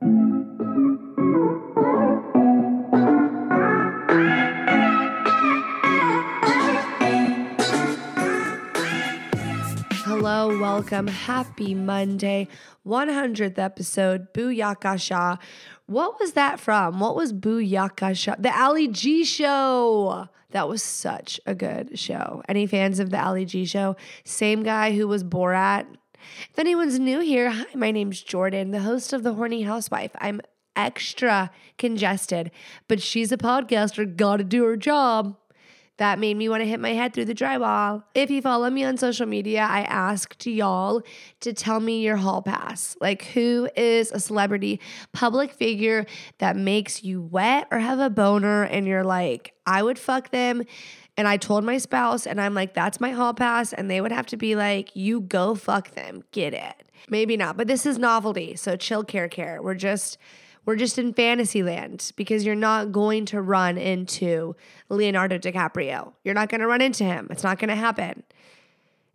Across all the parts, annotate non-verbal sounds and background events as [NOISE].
Hello, welcome. Happy Monday, 100th episode, Booyakasha. What was that from? What was Booyakasha? The Ali G show. That was such a good show. Any fans of the Ali G show? Same guy who was Borat. If anyone's new here, hi, my name's Jordan, the host of The Horny Housewife. I'm extra congested, but she's a podcaster, gotta do her job. That made me want to hit my head through the drywall. If you follow me on social media, I asked y'all to tell me your hall pass. Like, who is a celebrity public figure that makes you wet or have a boner, and you're like, I would fuck them. And I told my spouse, and I'm like, that's my hall pass. And they would have to be like, you go fuck them. Get it. Maybe not, but this is novelty. So chill, care, care. We're just we're just in fantasy land because you're not going to run into Leonardo DiCaprio. You're not going to run into him. It's not going to happen.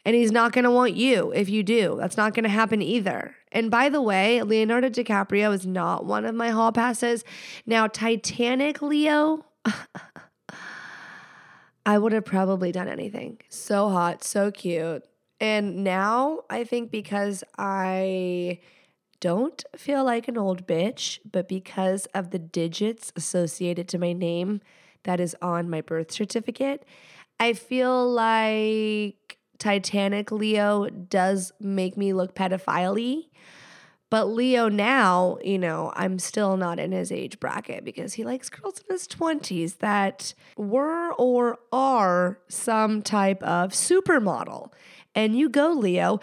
And he's not going to want you if you do. That's not going to happen either. And by the way, Leonardo DiCaprio is not one of my hall passes. Now, Titanic Leo, [LAUGHS] I would have probably done anything. So hot, so cute. And now I think because I don't feel like an old bitch, but because of the digits associated to my name that is on my birth certificate, I feel like Titanic Leo does make me look pedophile but Leo now, you know, I'm still not in his age bracket because he likes girls in his 20s that were or are some type of supermodel. And you go, Leo.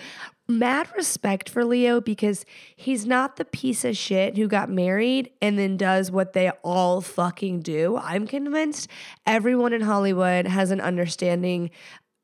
Mad respect for Leo because he's not the piece of shit who got married and then does what they all fucking do. I'm convinced everyone in Hollywood has an understanding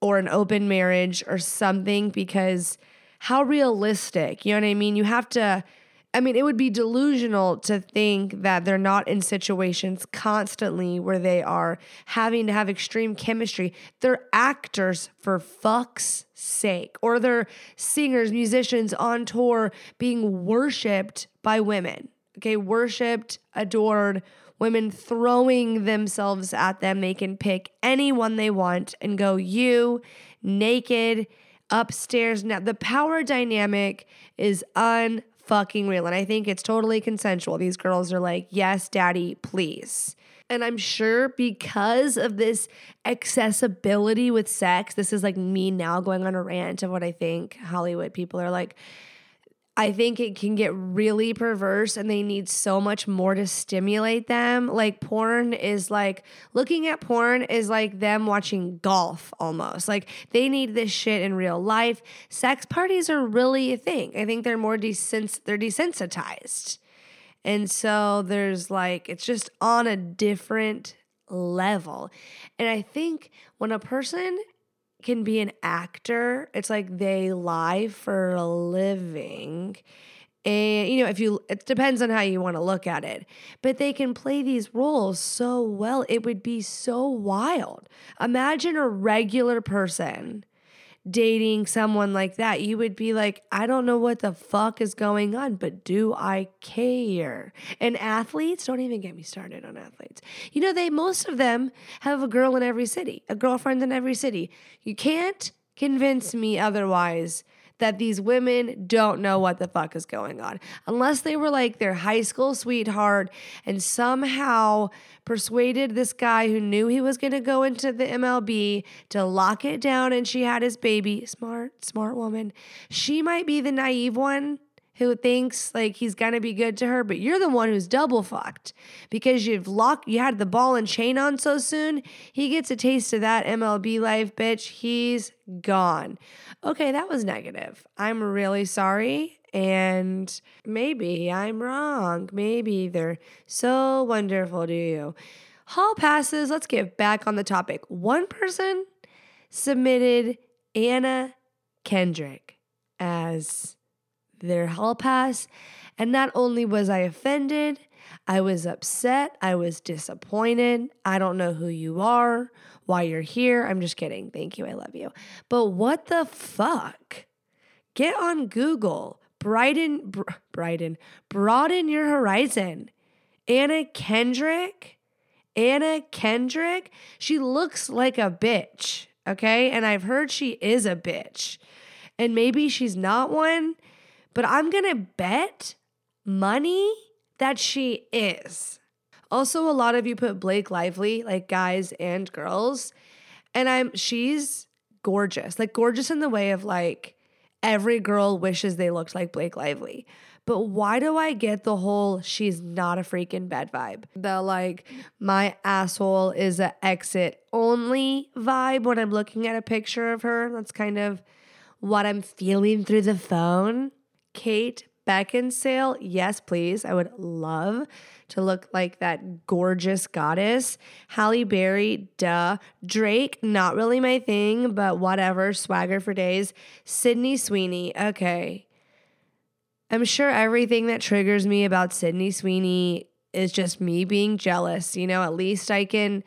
or an open marriage or something because how realistic, you know what I mean? You have to, I mean, it would be delusional to think that they're not in situations constantly where they are having to have extreme chemistry. They're actors for fuck's sake, or they're singers, musicians on tour being worshiped by women. Okay, worshiped, adored, women throwing themselves at them. They can pick anyone they want and go, you naked upstairs. Now, the power dynamic is unfucking real. And I think it's totally consensual. These girls are like, yes, daddy, please. And I'm sure because of this accessibility with sex, this is like me now going on a rant of what I think Hollywood people are like I think it can get really perverse and they need so much more to stimulate them. Like porn is like looking at porn is like them watching golf almost. Like they need this shit in real life. Sex parties are really a thing. I think they're more desens- they're desensitized. And so there's like it's just on a different level. And I think when a person can be an actor. It's like they lie for a living. And, you know, if you, it depends on how you want to look at it, but they can play these roles so well. It would be so wild. Imagine a regular person dating someone like that, you would be like, I don't know what the fuck is going on, but do I care? And athletes, don't even get me started on athletes. You know, they most of them have a girl in every city, a girlfriend in every city. You can't convince me otherwise that these women don't know what the fuck is going on. Unless they were like their high school sweetheart and somehow persuaded this guy who knew he was going to go into the MLB to lock it down and she had his baby. Smart, smart woman. She might be the naive one who thinks like he's gonna be good to her, but you're the one who's double fucked because you've locked you had the ball and chain on so soon. He gets a taste of that MLB life, bitch. He's gone. Okay, that was negative. I'm really sorry. And maybe I'm wrong. Maybe they're so wonderful to you. Hall passes, let's get back on the topic. One person submitted Anna Kendrick as their hall pass. And not only was I offended, I was upset. I was disappointed. I don't know who you are, why you're here. I'm just kidding. Thank you. I love you. But what the fuck? Get on Google brighten, br- brighten, broaden your horizon. Anna Kendrick, Anna Kendrick, she looks like a bitch, okay? And I've heard she is a bitch. And maybe she's not one, but I'm gonna bet money that she is. Also, a lot of you put Blake Lively, like guys and girls, and I'm she's gorgeous, like gorgeous in the way of like every girl wishes they looked like Blake Lively. But why do I get the whole she's not a freaking bed vibe? The like, my asshole is a exit only vibe when I'm looking at a picture of her. That's kind of what I'm feeling through the phone. Kate Beckinsale, yes, please. I would love to look like that gorgeous goddess. Halle Berry, duh. Drake, not really my thing, but whatever. Swagger for days. Sydney Sweeney, okay. I'm sure everything that triggers me about Sydney Sweeney is just me being jealous. You know, at least I can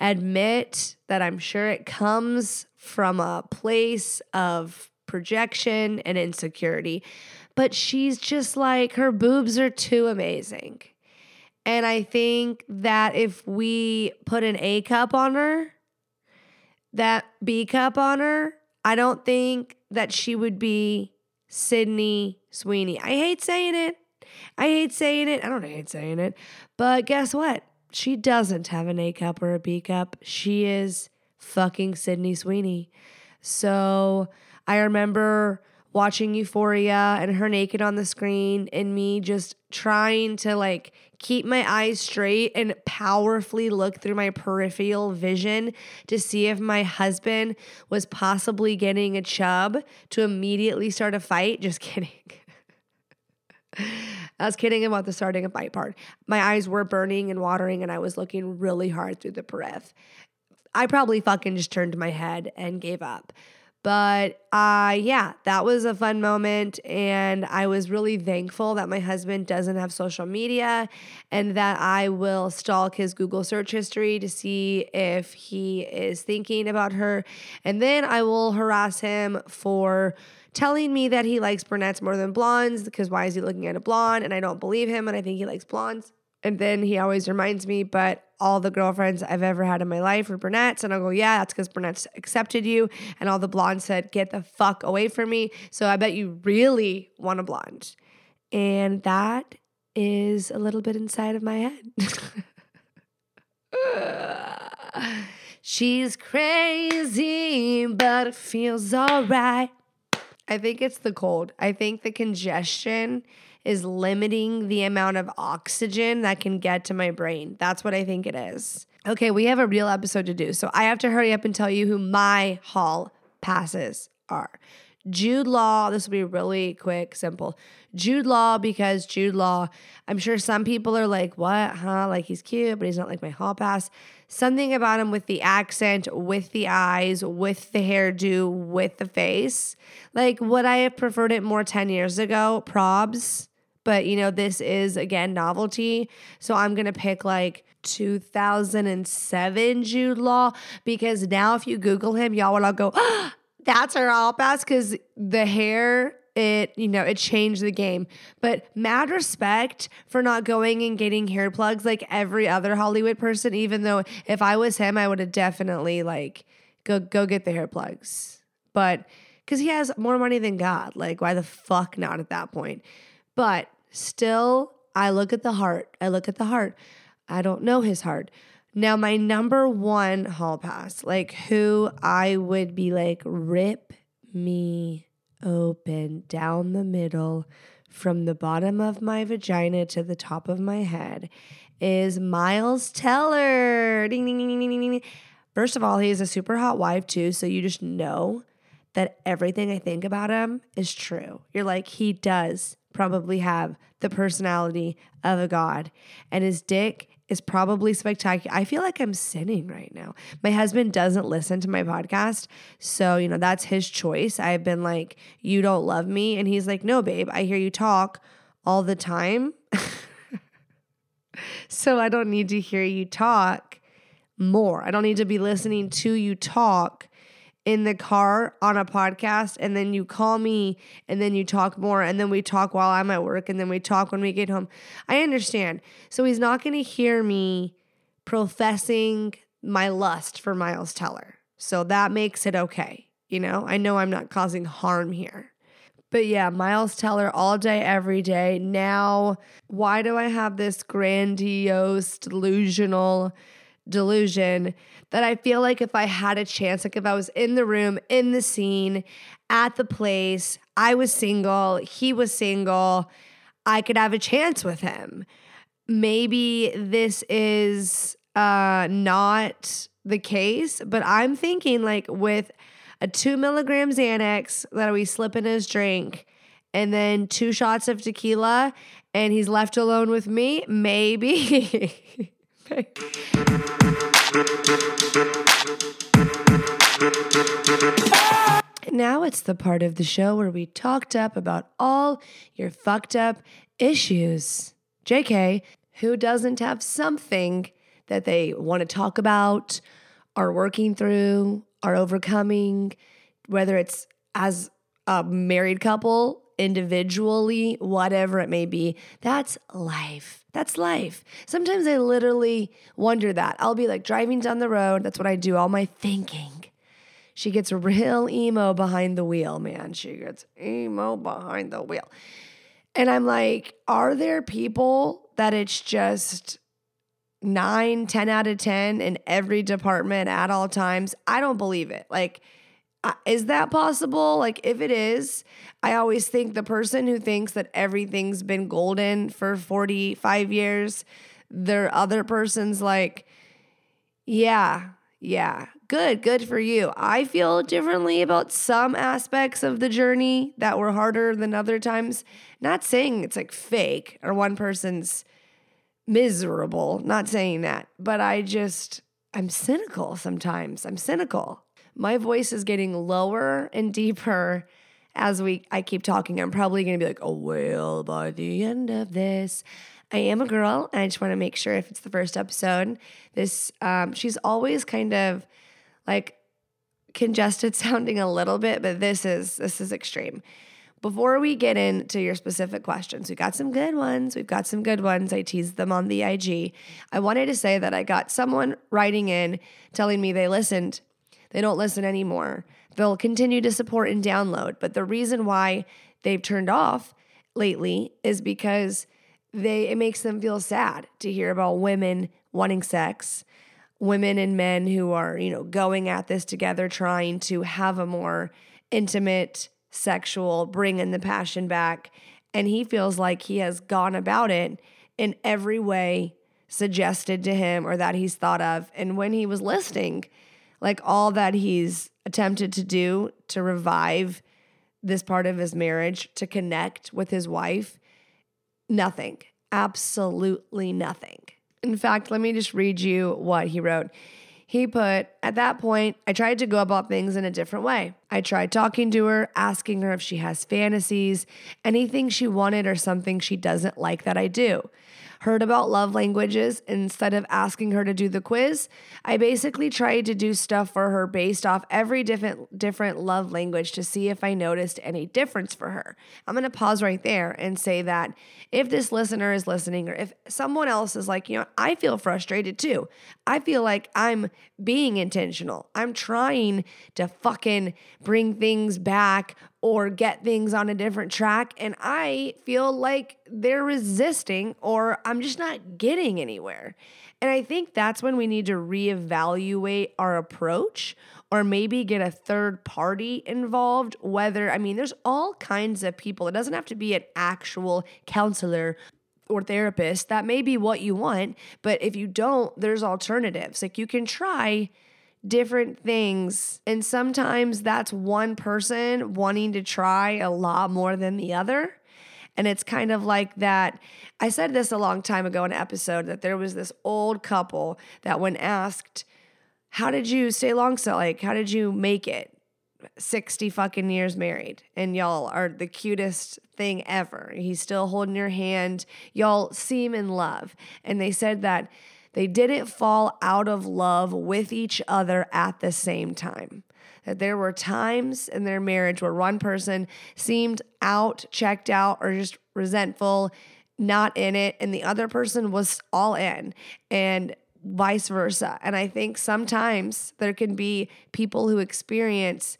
admit that I'm sure it comes from a place of projection and insecurity. But she's just like, her boobs are too amazing. And I think that if we put an A cup on her, that B cup on her, I don't think that she would be Sydney Sweeney. I hate saying it. I hate saying it. I don't hate saying it. But guess what? She doesn't have an A cup or a B cup. She is fucking Sydney Sweeney. So I remember watching Euphoria and her naked on the screen and me just trying to like keep my eyes straight and powerfully look through my peripheral vision to see if my husband was possibly getting a chub to immediately start a fight. [LAUGHS] Just kidding. I was kidding about the starting a fight part. My eyes were burning and watering, and I was looking really hard through the periph. I probably fucking just turned my head and gave up. But uh, yeah, that was a fun moment. And I was really thankful that my husband doesn't have social media and that I will stalk his Google search history to see if he is thinking about her. And then I will harass him for telling me that he likes brunettes more than blondes because why is he looking at a blonde? And I don't believe him and I think he likes blondes. And then he always reminds me, but all the girlfriends I've ever had in my life were brunettes. And I'll go, yeah, that's because brunettes accepted you. And all the blondes said, get the fuck away from me. So I bet you really want a blonde. And that is a little bit inside of my head. [LAUGHS] She's crazy, but it feels all right. I think it's the cold. I think the congestion is limiting the amount of oxygen that can get to my brain. That's what I think it is. Okay, we have a real episode to do. So I have to hurry up and tell you who my hall passes are. Jude Law, this will be really quick, simple. Jude Law, because Jude Law, I'm sure some people are like, what, huh? Like he's cute, but he's not like my hall pass. Something about him with the accent, with the eyes, with the hairdo, with the face. Like, would I have preferred it more 10 years ago? Probs but you know, this is again novelty. So I'm going to pick like 2007 Jude Law because now if you Google him, y'all will all go, oh, that's her all pass because the hair it you know it changed the game. But mad respect for not going and getting hair plugs like every other hollywood person even though if i was him i would have definitely like go go get the hair plugs. But because he has more money than god like why the fuck not at that point? But Still, I look at the heart. I look at the heart. I don't know his heart. Now, my number one hall pass, like who I would be like, rip me open down the middle from the bottom of my vagina to the top of my head, is Miles Teller. Ding, ding, ding, ding, ding, ding. First of all, he is a super hot wife, too. So you just know that everything I think about him is true. You're like, he does probably have the personality of a god, and his dick is probably spectacular. I feel like I'm sinning right now. My husband doesn't listen to my podcast. So, you know, that's his choice. I've been like, you don't love me. And he's like, no, babe, I hear you talk all the time. [LAUGHS] so I don't need to hear you talk more. I don't need to be listening to you talk in the car on a podcast and then you call me and then you talk more and then we talk while I'm at work and then we talk when we get home. I understand. So he's not going to hear me professing my lust for Miles Teller. So that makes it okay. You know, I know I'm not causing harm here. But yeah, Miles Teller all day, every day. Now, why do I have this grandiose, delusional delusion that I feel like if I had a chance, like if I was in the room, in the scene, at the place, I was single, he was single, I could have a chance with him. Maybe this is uh, not the case, but I'm thinking like with a two milligram Xanax that we slip in his drink and then two shots of tequila and he's left alone with me, maybe. [LAUGHS] now it's the part of the show where we talked up about all your fucked up issues. JK, who doesn't have something that they want to talk about, are working through, are overcoming, whether it's as a married couple, individually, whatever it may be. That's life. That's life. Sometimes I literally wonder that. I'll be like driving down the road. That's what I do, all my thinking. She gets real emo behind the wheel, man. She gets emo behind the wheel. And I'm like, are there people that it's just nine, 10 out of 10 in every department at all times? I don't believe it. Like, is that possible? Like, if it is, I always think the person who thinks that everything's been golden for 45 years, their other person's like, yeah, yeah, good, good for you. I feel differently about some aspects of the journey that were harder than other times. Not saying it's like fake or one person's miserable, not saying that, but I just, I'm cynical sometimes. I'm cynical. My voice is getting lower and deeper as we I keep talking. I'm probably to be like, "Oh, well, by the end of this, I am a girl, and I just want to make sure if it's the first episode, this um, she's always kind of like congested [LAUGHS] sounding a little bit, but this is this is extreme. Before we get into your specific questions, we got some good ones. We've got some good ones. I teased them on the IG. I wanted to say that I got someone writing in telling me they listened. They don't listen anymore. They'll continue to support and download, but the reason why they've turned off lately is because they it makes them feel sad to hear about women wanting sex women and men who are, you know, going at this together, trying to have a more intimate, sexual, bring in the passion back. And he feels like he has gone about it in every way suggested to him or that he's thought of. And when he was listening, like all that he's attempted to do to revive this part of his marriage, to connect with his wife, nothing, absolutely nothing. In fact, let me just read you what he wrote. He put, At that point, I tried to go about things in a different way. I tried talking to her, asking her if she has fantasies, anything she wanted, or something she doesn't like that I do heard about love languages, instead of asking her to do the quiz, I basically tried to do stuff for her based off every different different love language to see if I noticed any difference for her. I'm going to pause right there and say that if this listener is listening or if someone else is like, you know, I feel frustrated too. I feel like I'm being intentional. I'm trying to fucking bring things back or get things on a different track. And I feel like they're resisting or I'm just not getting anywhere. And I think that's when we need to reevaluate our approach or maybe get a third party involved. Whether, I mean, there's all kinds of people. It doesn't have to be an actual counselor or therapist. That may be what you want. But if you don't, there's alternatives. Like you can try different things. And sometimes that's one person wanting to try a lot more than the other. And it's kind of like that. I said this a long time ago in an episode that there was this old couple that, when asked, How did you stay long so? Like, how did you make it? 60 fucking years married and y'all are the cutest thing ever. He's still holding your hand. Y'all seem in love. And they said that they didn't fall out of love with each other at the same time. that there were times in their marriage where one person seemed out, checked out, or just resentful, not in it, and the other person was all in, and vice versa. And I think sometimes there can be people who experience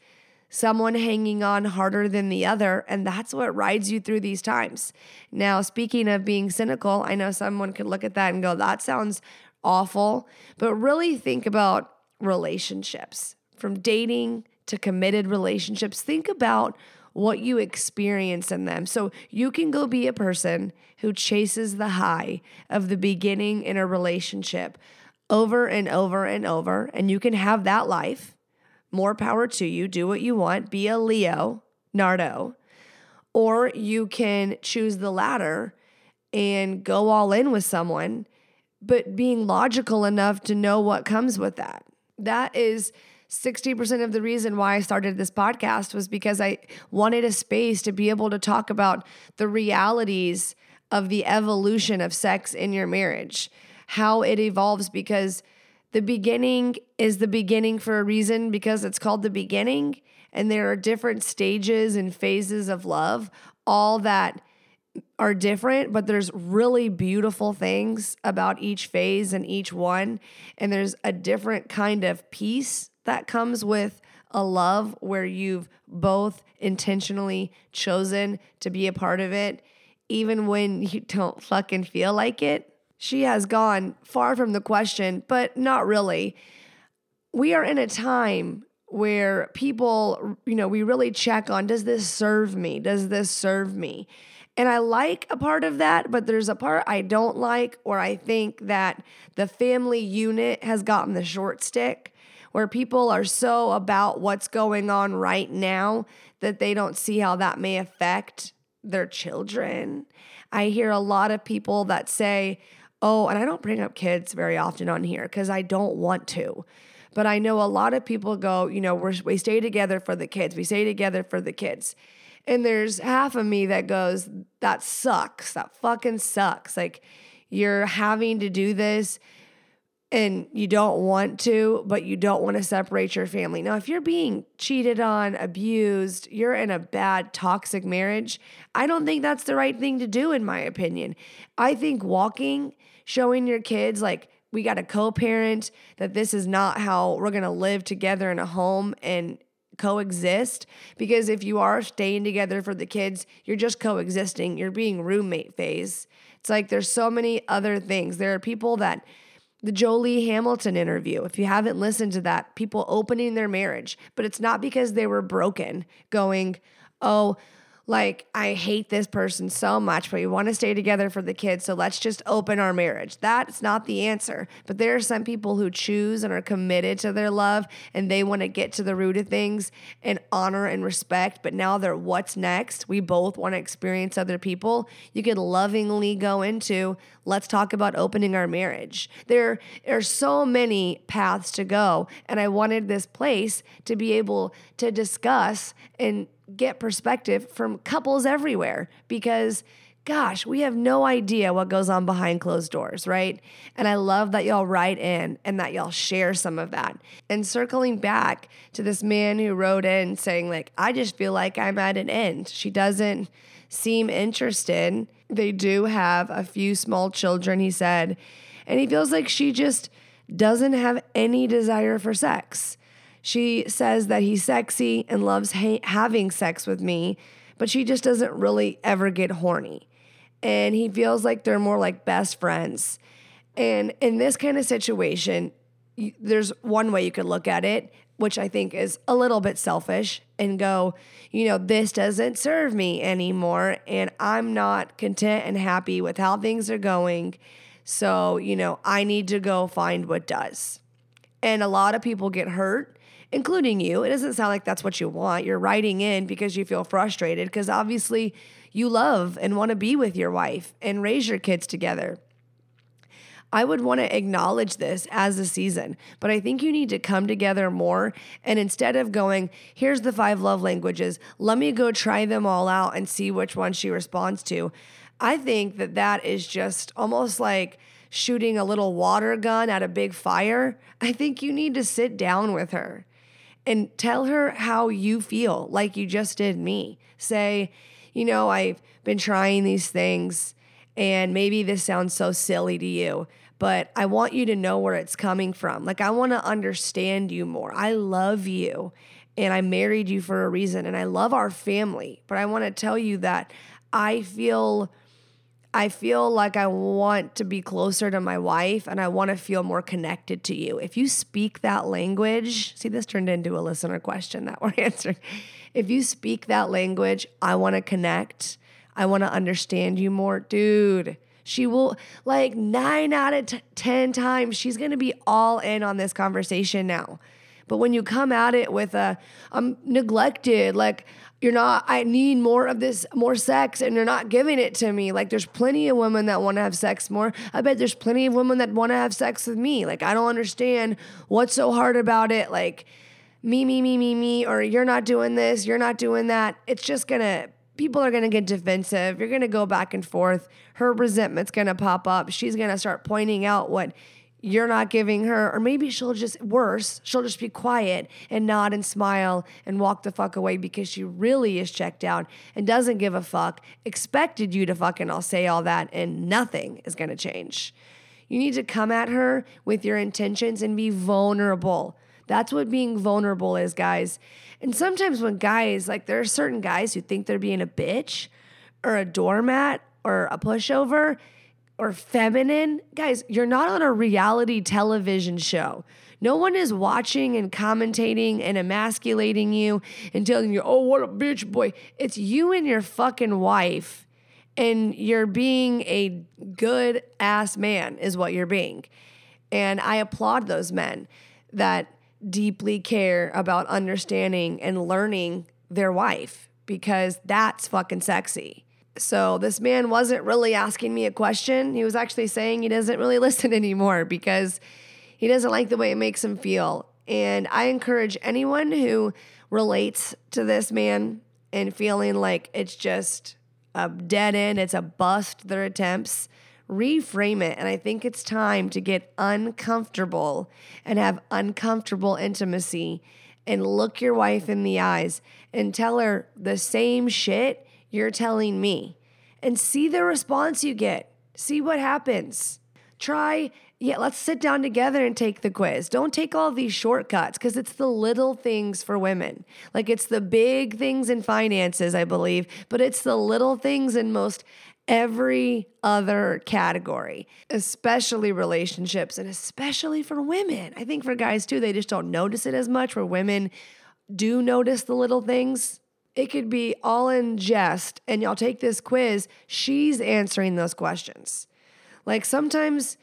someone hanging on harder than the other, and that's what rides you through these times. Now, speaking of being cynical, I know someone could look at that and go, that sounds awful, but really think about relationships from dating to committed relationships. Think about what you experience in them. So you can go be a person who chases the high of the beginning in a relationship over and over and over, and you can have that life more power to you. Do what you want. Be a Leo, Nardo. Or you can choose the latter and go all in with someone, but being logical enough to know what comes with that. That is 60% of the reason why I started this podcast was because I wanted a space to be able to talk about the realities of the evolution of sex in your marriage, how it evolves because the beginning is the beginning for a reason because it's called the beginning. And there are different stages and phases of love, all that are different, but there's really beautiful things about each phase and each one. And there's a different kind of peace that comes with a love where you've both intentionally chosen to be a part of it, even when you don't fucking feel like it. She has gone far from the question, but not really. We are in a time where people, you know, we really check on does this serve me? Does this serve me? And I like a part of that, but there's a part I don't like, or I think that the family unit has gotten the short stick, where people are so about what's going on right now that they don't see how that may affect their children. I hear a lot of people that say, Oh, and I don't bring up kids very often on here because I don't want to. But I know a lot of people go, you know, we we stay together for the kids. We stay together for the kids. And there's half of me that goes, that sucks. That fucking sucks. Like you're having to do this and you don't want to, but you don't want to separate your family. Now, if you're being cheated on, abused, you're in a bad, toxic marriage, I don't think that's the right thing to do, in my opinion. I think walking, showing your kids, like, we got a co parent, that this is not how we're going to live together in a home and coexist. Because if you are staying together for the kids, you're just coexisting, you're being roommate phase. It's like there's so many other things. There are people that, the Jolie Hamilton interview. If you haven't listened to that, people opening their marriage, but it's not because they were broken, going, oh, like I hate this person so much, but we want to stay together for the kids. So let's just open our marriage. That's not the answer. But there are some people who choose and are committed to their love and they want to get to the root of things and honor and respect. But now they're what's next? We both want to experience other people. You could lovingly go into let's talk about opening our marriage. There are so many paths to go. And I wanted this place to be able to discuss and get perspective from couples everywhere because gosh, we have no idea what goes on behind closed doors, right? And I love that y'all write in and that y'all share some of that. And circling back to this man who wrote in saying, like, I just feel like I'm at an end. She doesn't seem interested. They do have a few small children, he said. And he feels like she just doesn't have any desire for sex. She says that he's sexy and loves ha- having sex with me, but she just doesn't really ever get horny. And he feels like they're more like best friends. And in this kind of situation, there's one way you could look at it, which I think is a little bit selfish, and go, you know, this doesn't serve me anymore. And I'm not content and happy with how things are going. So, you know, I need to go find what does. And a lot of people get hurt including you. It doesn't sound like that's what you want. You're writing in because you feel frustrated because obviously you love and want to be with your wife and raise your kids together. I would want to acknowledge this as a season, but I think you need to come together more. And instead of going, here's the five love languages, let me go try them all out and see which one she responds to. I think that that is just almost like shooting a little water gun at a big fire. I think you need to sit down with her and tell her how you feel, like you just did me. Say, you know, I've been trying these things, and maybe this sounds so silly to you, but I want you to know where it's coming from. Like, I want to understand you more. I love you, and I married you for a reason, and I love our family, but I want to tell you that I feel I feel like I want to be closer to my wife and I want to feel more connected to you. If you speak that language, see, this turned into a listener question that we're [LAUGHS] answering. If you speak that language, I want to connect, I want to understand you more, dude. She will, like nine out of t- 10 times, she's going to be all in on this conversation now. But when you come at it with a, I'm neglected, like, you're not i need more of this more sex and you're not giving it to me like there's plenty of women that want to have sex more i bet there's plenty of women that want to have sex with me like i don't understand what's so hard about it like me me me me me or you're not doing this you're not doing that it's just gonna people are gonna get defensive you're gonna go back and forth her resentment's gonna pop up she's gonna start pointing out what you're not giving her, or maybe she'll just, worse, she'll just be quiet and nod and smile and walk the fuck away because she really is checked out and doesn't give a fuck, expected you to fucking all say all that, and nothing is gonna change. You need to come at her with your intentions and be vulnerable. That's what being vulnerable is, guys. And sometimes when guys, like there are certain guys who think they're being a bitch or a doormat or a pushover, or feminine, guys, you're not on a reality television show. No one is watching and commentating and emasculating you and telling you, oh, what a bitch boy. It's you and your fucking wife, and you're being a good ass man, is what you're being. And I applaud those men that deeply care about understanding and learning their wife because that's fucking sexy. So this man wasn't really asking me a question. He was actually saying he doesn't really [LAUGHS] listen anymore because he doesn't like the way it makes him feel. And I encourage anyone who relates to this man and feeling like it's just a dead end, it's a bust, their attempts, reframe it. And I think it's time to get uncomfortable and have uncomfortable intimacy and look your wife in the eyes and tell her the same shit you're telling me and see the response you get. See what happens. Try, yeah, let's sit down together and take the quiz. Don't take all these shortcuts because it's the little things for women. Like it's the big things in finances, I believe, but it's the little things in most every other category, especially relationships and especially for women. I think for guys too, they just don't notice it as much, where women do notice the little things it could be all in jest and y'all take this quiz, she's answering those questions. Like sometimes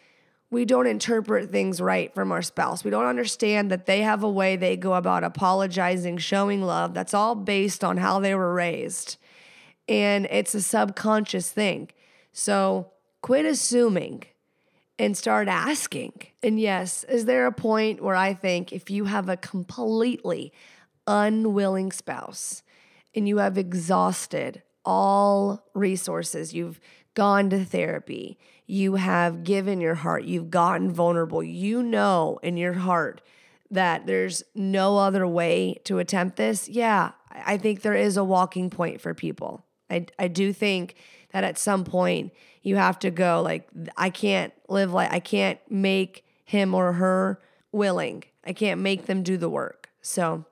we don't interpret things right from our spouse. We don't understand that they have a way they go about apologizing, showing love. That's all based on how they were raised. And it's a subconscious thing. So quit assuming and start asking. And yes, is there a point where I think if you have a completely unwilling spouse, and you have exhausted all resources, you've gone to therapy, you have given your heart, you've gotten vulnerable, you know in your heart that there's no other way to attempt this, yeah, I think there is a walking point for people. I, I do think that at some point you have to go, like, I can't live like, I can't make him or her willing. I can't make them do the work. So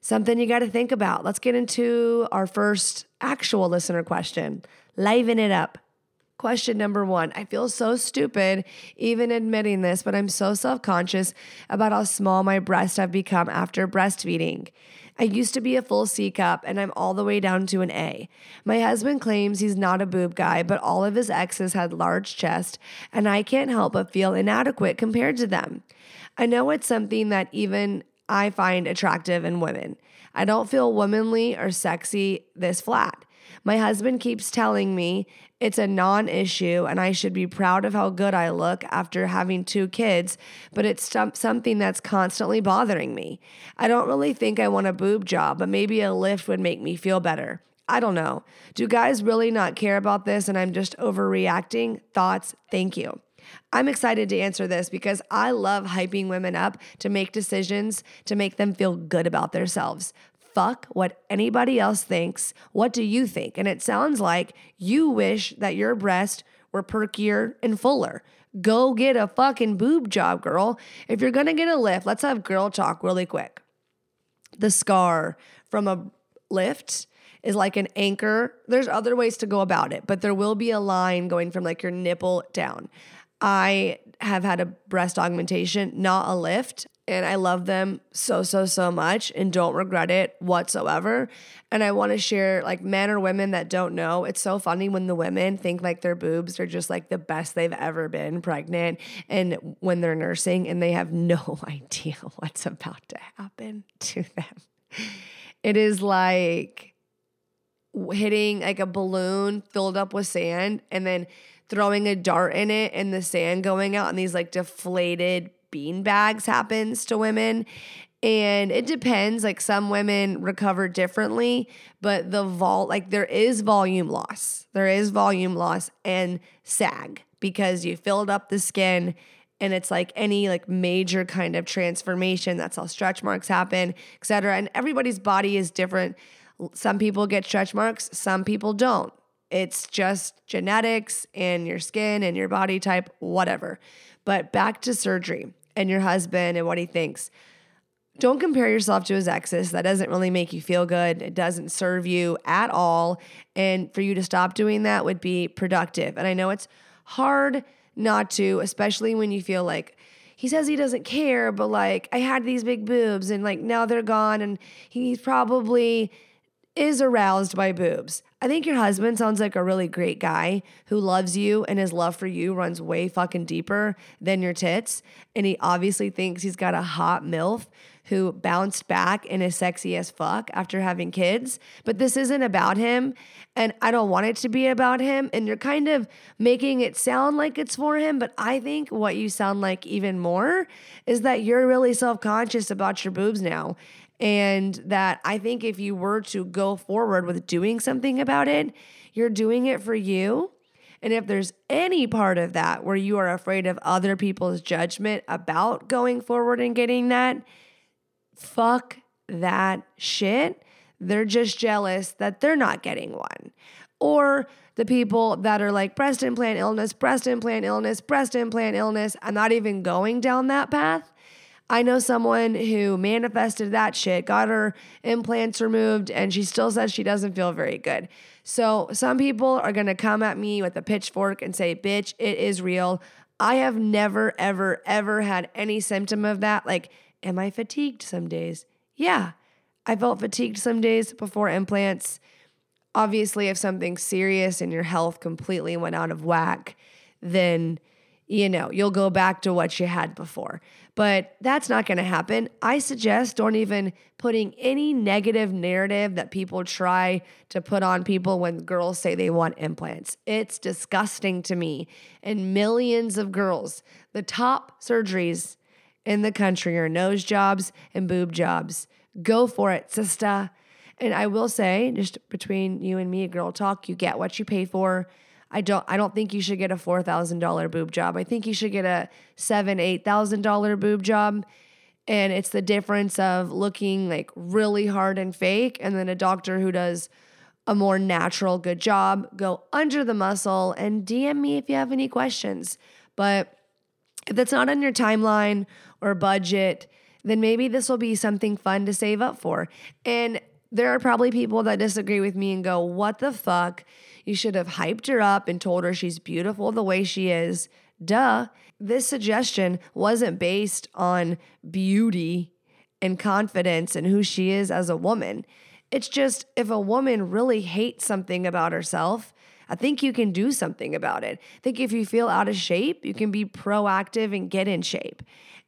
something you got to think about. Let's get into our first actual listener question. Liven it up. Question number one I feel so stupid even admitting this, but I'm so self conscious about how small my breasts have become after breastfeeding. I used to be a full C cup and I'm all the way down to an A. My husband claims he's not a boob guy, but all of his exes had large chests, and I can't help but feel inadequate compared to them. I know it's something that even I find attractive in women. I don't feel womanly or sexy this flat. My husband keeps telling me it's a non issue and I should be proud of how good I look after having two kids, but it's something that's constantly bothering me. I don't really think I want a boob job, but maybe a lift would make me feel better. I don't know. Do guys really not care about this and I'm just overreacting? Thoughts? Thank you. I'm excited to answer this because I love hyping women up to make decisions to make them feel good about themselves. Fuck what anybody else thinks. What do you think? And it sounds like you wish that your breast were perkier and fuller. Go get a fucking boob job, girl. If you're gonna get a lift, let's have girl talk really quick. The scar from a lift is like an anchor. There's other ways to go about it, but there will be a line going from like your nipple down. I have had a breast augmentation, not a lift, and I love them so, so, so much and don't regret it whatsoever. And I want to share, like, men or women that don't know, it's so funny when the women think like their boobs are just like the best they've ever been pregnant and when they're nursing and they have [LAUGHS] no [LAUGHS] idea what's about to happen to them. It is like hitting like a balloon filled up with sand and then throwing a dart in it and the sand going out and these like deflated bean bags happens to women. And it depends like some women recover differently but the vault, like there is volume loss. There is volume loss and sag because you filled up the skin and it's like any like major kind of transformation. That's how stretch marks happen et cetera. And everybody's body is different. Some people get stretch marks some people don't. It's just genetics and your skin and your body type, whatever. But back to surgery and your husband and what he thinks. Don't compare yourself to his exes. That doesn't really make you feel good. It doesn't serve you at all. And for you to stop doing that would be productive. And I know it's hard not to, especially when you feel like, he says he doesn't care, but like I had these big boobs and like now they're gone and he's probably is aroused by boobs. I think your husband sounds like a really great guy who loves you and his love for you runs way fucking deeper than your tits. And he obviously thinks he's got a hot MILF who bounced back and is sexy as fuck after having kids. But this isn't about him. And I don't want it to be about him. And you're kind of making it sound like it's for him. But I think what you sound like even more is that you're really self conscious about your boobs now. And that I think if you were to go forward with doing something about it, you're doing it for you. And if there's any part of that where you are afraid of other people's judgment about going forward and getting that, fuck that shit. They're just jealous that they're not getting one. Or the people that are like breast implant illness, breast implant illness, breast implant illness, I'm not even going down that path. I know someone who manifested that shit, got her implants removed, and she still says she doesn't feel very good. So some people are gonna come at me with a pitchfork and say, bitch, it is real. I have never, ever, ever had any symptom of that. Like, am I fatigued some days? Yeah, I felt fatigued some days before implants. Obviously, if something's serious and your health completely went out of whack, then you know, you'll go back to what you had before. But that's not going to happen. I suggest don't even putting any negative narrative that people try to put on people when girls say they want implants. It's disgusting to me. And millions of girls, the top surgeries in the country are nose jobs and boob jobs. Go for it, sister. And I will say, just between you and me, girl talk, you get what you pay for. I don't I don't think you should get a four thousand dollar boob job. I think you should get a seven, eight thousand dollar boob job. And it's the difference of looking like really hard and fake, and then a doctor who does a more natural, good job. Go under the muscle and DM me if you have any questions. But if that's not on your timeline or budget, then maybe this will be something fun to save up for. And there are probably people that disagree with me and go, What the fuck? You should have hyped her up and told her she's beautiful the way she is. Duh. This suggestion wasn't based on beauty and confidence and who she is as a woman. It's just if a woman really hates something about herself, I think you can do something about it. I think if you feel out of shape, you can be proactive and get in shape.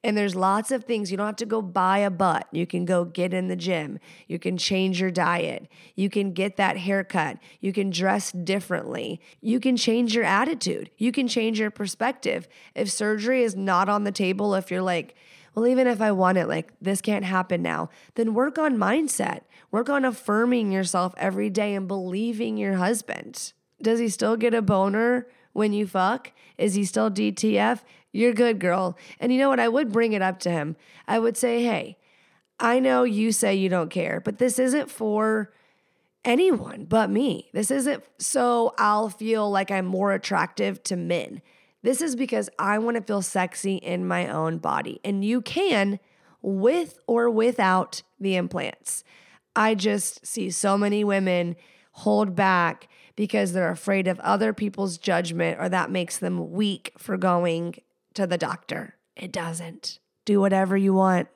And there's lots of things. You don't have to go buy a butt. You can go get in the gym. You can change your diet. You can get that haircut. You can dress differently. You can change your attitude. You can change your perspective. If surgery is not on the table, if you're like, well, even if I want it, like this can't happen now, then work on mindset. Work on affirming yourself every day and believing your husband. Does he still get a boner when you fuck? Is he still DTF? You're good, girl. And you know what? I would bring it up to him. I would say, hey, I know you say you don't care, but this isn't for anyone but me. This isn't so I'll feel like I'm more attractive to men. This is because I want to feel sexy in my own body. And you can with or without the implants. I just see so many women hold back because they're afraid of other people's judgment or that makes them weak for going to the doctor. It doesn't. Do whatever you want.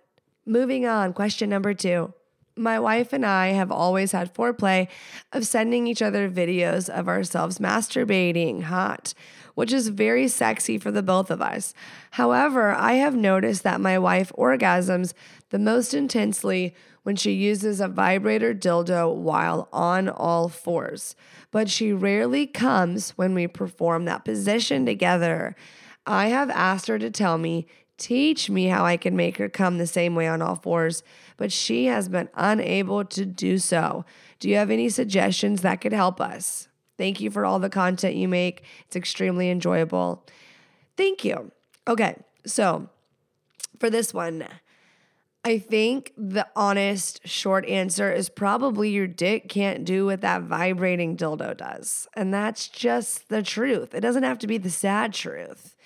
Moving on, question number two. My wife and I have always had foreplay of sending each other videos of ourselves masturbating hot, which is very sexy for the both of us. However, I have noticed that my wife orgasms the most intensely when she uses a vibrator dildo while on all fours, but she rarely comes when we perform that position together. I have asked her to tell me, teach me how I can make her come the same way on all fours, but she has been unable to do so. Do you have any suggestions that could help us? Thank you for all the content you make. It's extremely enjoyable. Thank you. Okay, so for this one, I think the honest short answer is probably your dick can't do what that vibrating dildo does. And that's just the truth. It doesn't have to be the sad truth.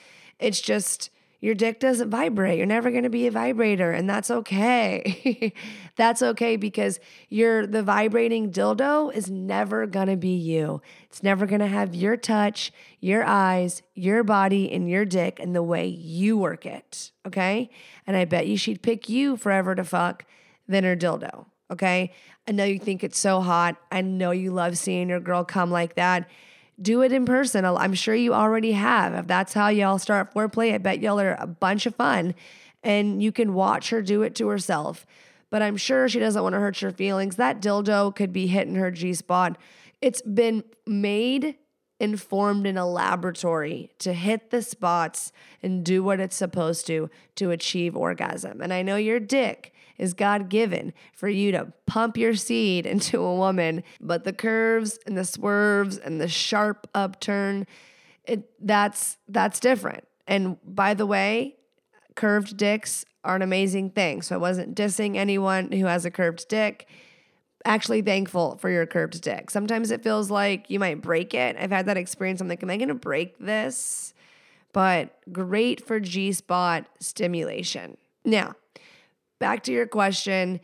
It's just your dick doesn't vibrate. You're never going to be a vibrator, and that's okay. [LAUGHS] that's okay because you're the vibrating dildo is never going to be you. It's never going to have your touch, your eyes, your body, and your dick and the way you work it. Okay. And I bet you she'd pick you forever to fuck than her dildo. Okay. I know you think it's so hot. I know you love seeing your girl come like that do it in person. I'm sure you already have. If that's how y'all start foreplay, I bet y'all are a bunch of fun and you can watch her do it to herself. But I'm sure she doesn't want to hurt your feelings. That dildo could be hitting her G spot. It's been made and formed in a laboratory to hit the spots and do what it's supposed to to achieve orgasm. And I know your dick is God given for you to pump your seed [LAUGHS] into a woman, but the curves and the swerves and the sharp upturn, it that's that's different. And by the way, curved dicks are an amazing thing. So I wasn't dissing anyone who has a curved dick. Actually, thankful for your curved dick. Sometimes it feels like you might break it. I've had that experience. I'm like, am I going to break this? But great for G spot stimulation. Now, back to your question,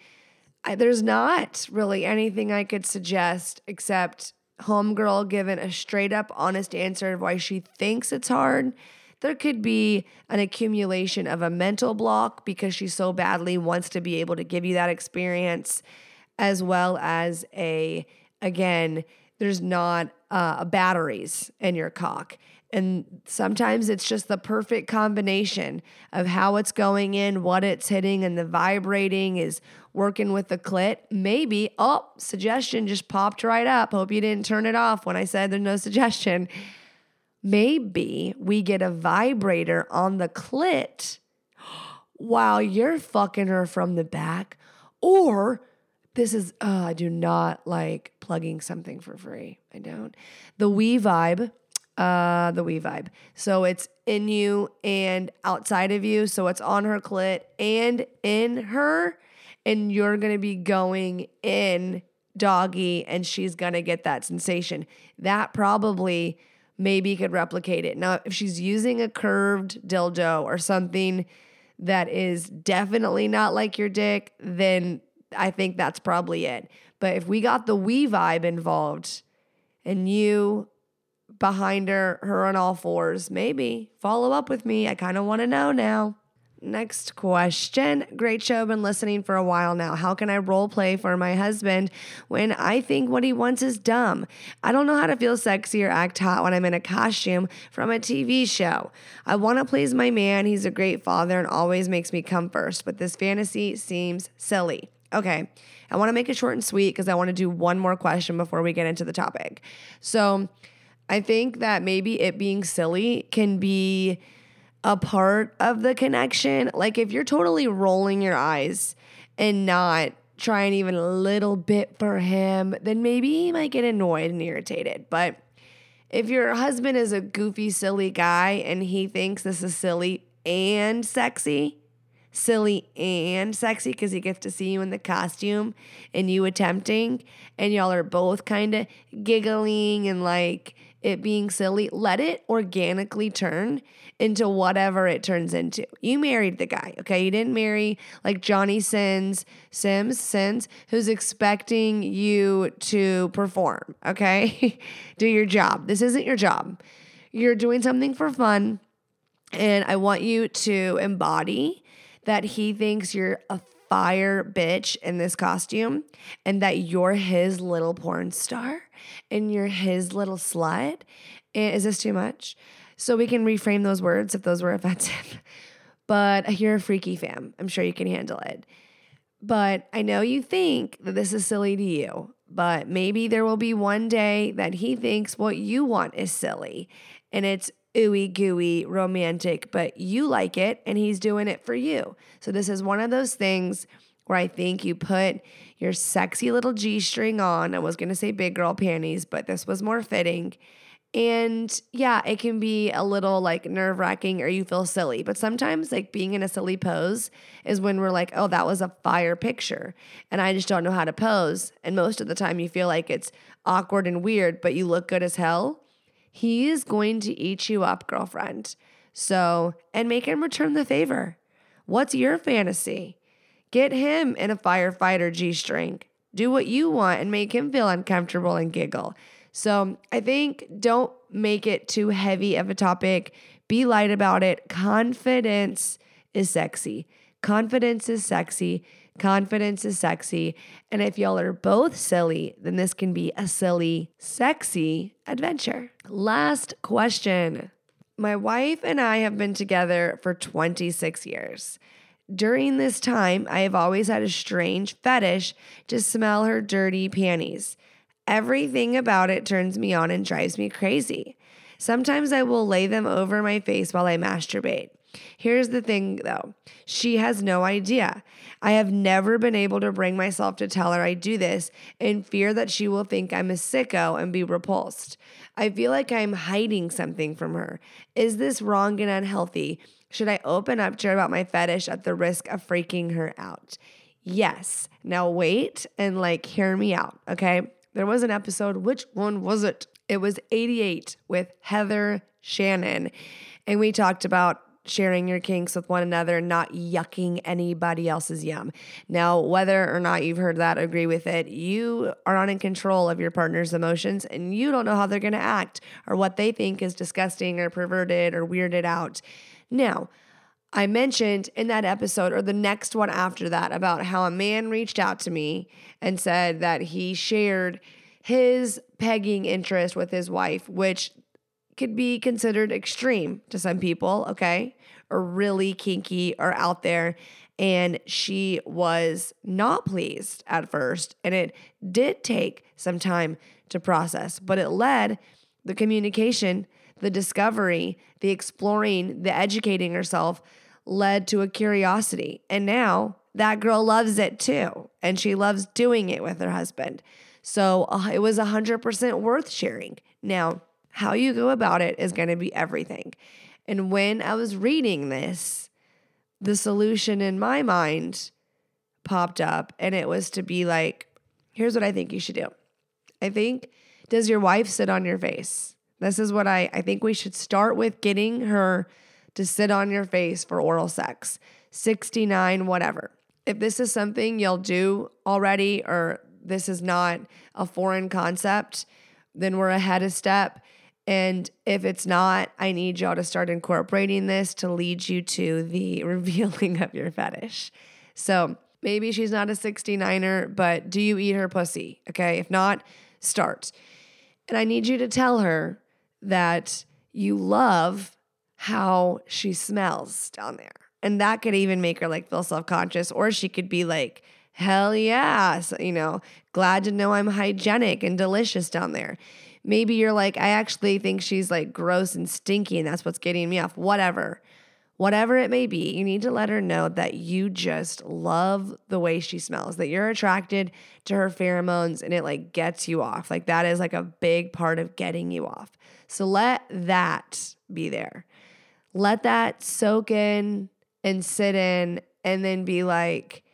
I, there's not really anything I could suggest except Homegirl given a straight up honest answer of why she thinks it's hard. There could be an accumulation of a mental block because she so badly wants to be able to give you that experience, as well as a, again, there's not uh, batteries in your cock. And sometimes it's just the perfect combination of how it's going in, what it's hitting, and the vibrating is working with the clit. Maybe, oh, suggestion just popped right up. Hope you didn't turn it off when I said there's no suggestion. Maybe we get a vibrator on the clit [GASPS] while you're fucking her from the back. Or this is, uh, I do not like plugging something for free. I don't. The We Vibe uh, the We Vibe. So it's in you and outside of you. So it's on her clit and in her. And you're going to be going in doggy and she's going to get that sensation. That probably maybe could replicate it. Now, if she's using a curved dildo or something that is definitely not like your dick, then I think that's probably it. But if we got the We Vibe involved and you behind her, her on all fours. Maybe. Follow up with me. I kind of want to know now. Next question. Great show. Been listening for a while now. How can I role play for my husband when I think what he wants is dumb? I don't know how to feel sexy or act hot when I'm in a costume from a TV show. I want to please my man. He's a great father and always makes me come first, but this fantasy seems silly. Okay. I want to make it short and sweet because I want to do one more question before we get into the topic. So, I think that maybe it being silly can be a part of the connection. Like if you're totally rolling your eyes and not trying even a little bit for him, then maybe he might get annoyed and irritated. But if your husband is a goofy, silly guy and he thinks this is silly and sexy, silly and sexy because he gets to see you in the costume and you attempting, and y'all are both kind of giggling and like it being silly, let it organically turn into whatever it turns into. You married the guy, okay? You didn't marry like Johnny Sins, Sims, Sins, who's expecting you to perform, okay? [LAUGHS] Do your job. This isn't your job. You're doing something for fun. And I want you to embody that he thinks you're a fire bitch in this costume and that you're his little porn star and you're his little slut. Eh, is this too much? So we can reframe those words if those were offensive. [LAUGHS] but uh, you're a freaky fam. I'm sure you can handle it. But I know you think that this is silly to you, but maybe there will be one day that he thinks what you want is silly and it's ooey gooey romantic, but you like it and he's doing it for you. So this is one of those things where I think you put your sexy little G string on. I was going to say big girl panties, but this was more fitting. And yeah, it can be a little like nerve wracking or you feel silly. But sometimes, like being in a silly pose is when we're like, oh, that was a fire picture. And I just don't know how to pose. And most of the time, you feel like it's awkward and weird, but you look good as hell he is going to eat you up, girlfriend. So, and make him return the favor. What's your fantasy? Get him in a firefighter G string. Do what you want and make him feel uncomfortable and giggle. So, I think don't make it too heavy of a topic. Be light about it. Confidence is sexy. Confidence is sexy. Confidence is sexy. And if y'all are both silly, then this can be a silly, sexy adventure. Last question. My wife and I have been together for 26 years. During this time, I have always had a strange fetish to smell her dirty panties. Everything about it turns me on and drives me crazy. Sometimes I will lay them over my face while I masturbate. Here's the thing though she has no idea. I have never been able to bring myself to tell her I do this in fear that she will think I'm a sicko and be repulsed. I feel like I'm hiding something from her. Is this wrong and unhealthy? Should I open up to her about my fetish at the risk of freaking her out? Yes. Now wait and like hear me out, okay? There was an episode, which one was it? It was 88 with Heather Shannon. And we talked about sharing your kinks with one another, and not yucking anybody else's yum. Now, whether or not you've heard that, agree with it, you are not in control of your partner's emotions and you don't know how they're going to act or what they think is disgusting or perverted or weirded out. Now, I mentioned in that episode or the next one after that about how a man reached out to me and said that he shared his pegging interest with his wife, which could be considered extreme to some people, okay? Really kinky or out there. And she was not pleased at first. And it did take some time to process, but it led the communication, the discovery, the exploring, the educating herself led to a curiosity. And now that girl loves it too. And she loves doing it with her husband. So uh, it was 100% worth sharing. Now, how you go about it is going to be everything. And when I was reading this, the solution in my mind popped up, and it was to be like, here's what I think you should do. I think, does your wife sit on your face? This is what I, I think we should start with getting her to sit on your face for oral sex. 69, whatever. If this is something you'll do already, or this is not a foreign concept, then we're ahead a step. And if it's not, I need y'all to start incorporating this to lead you to the [LAUGHS] revealing of your fetish. So maybe she's not a 69er, but do you eat her pussy? Okay. If not, start. And I need you to tell her that you love how she smells down there. And that could even make her like feel self conscious, or she could be like, hell yeah, so, you know, glad to know I'm hygienic and delicious down there. Maybe you're like, I actually think she's like gross and stinky, and that's what's getting me off. Whatever. Whatever it may be, you need to let her know that you just love the way she smells, that you're attracted to her pheromones and it like gets you off. Like that is like a big part of getting you off. So let that be there. Let that soak in and sit in and then be like,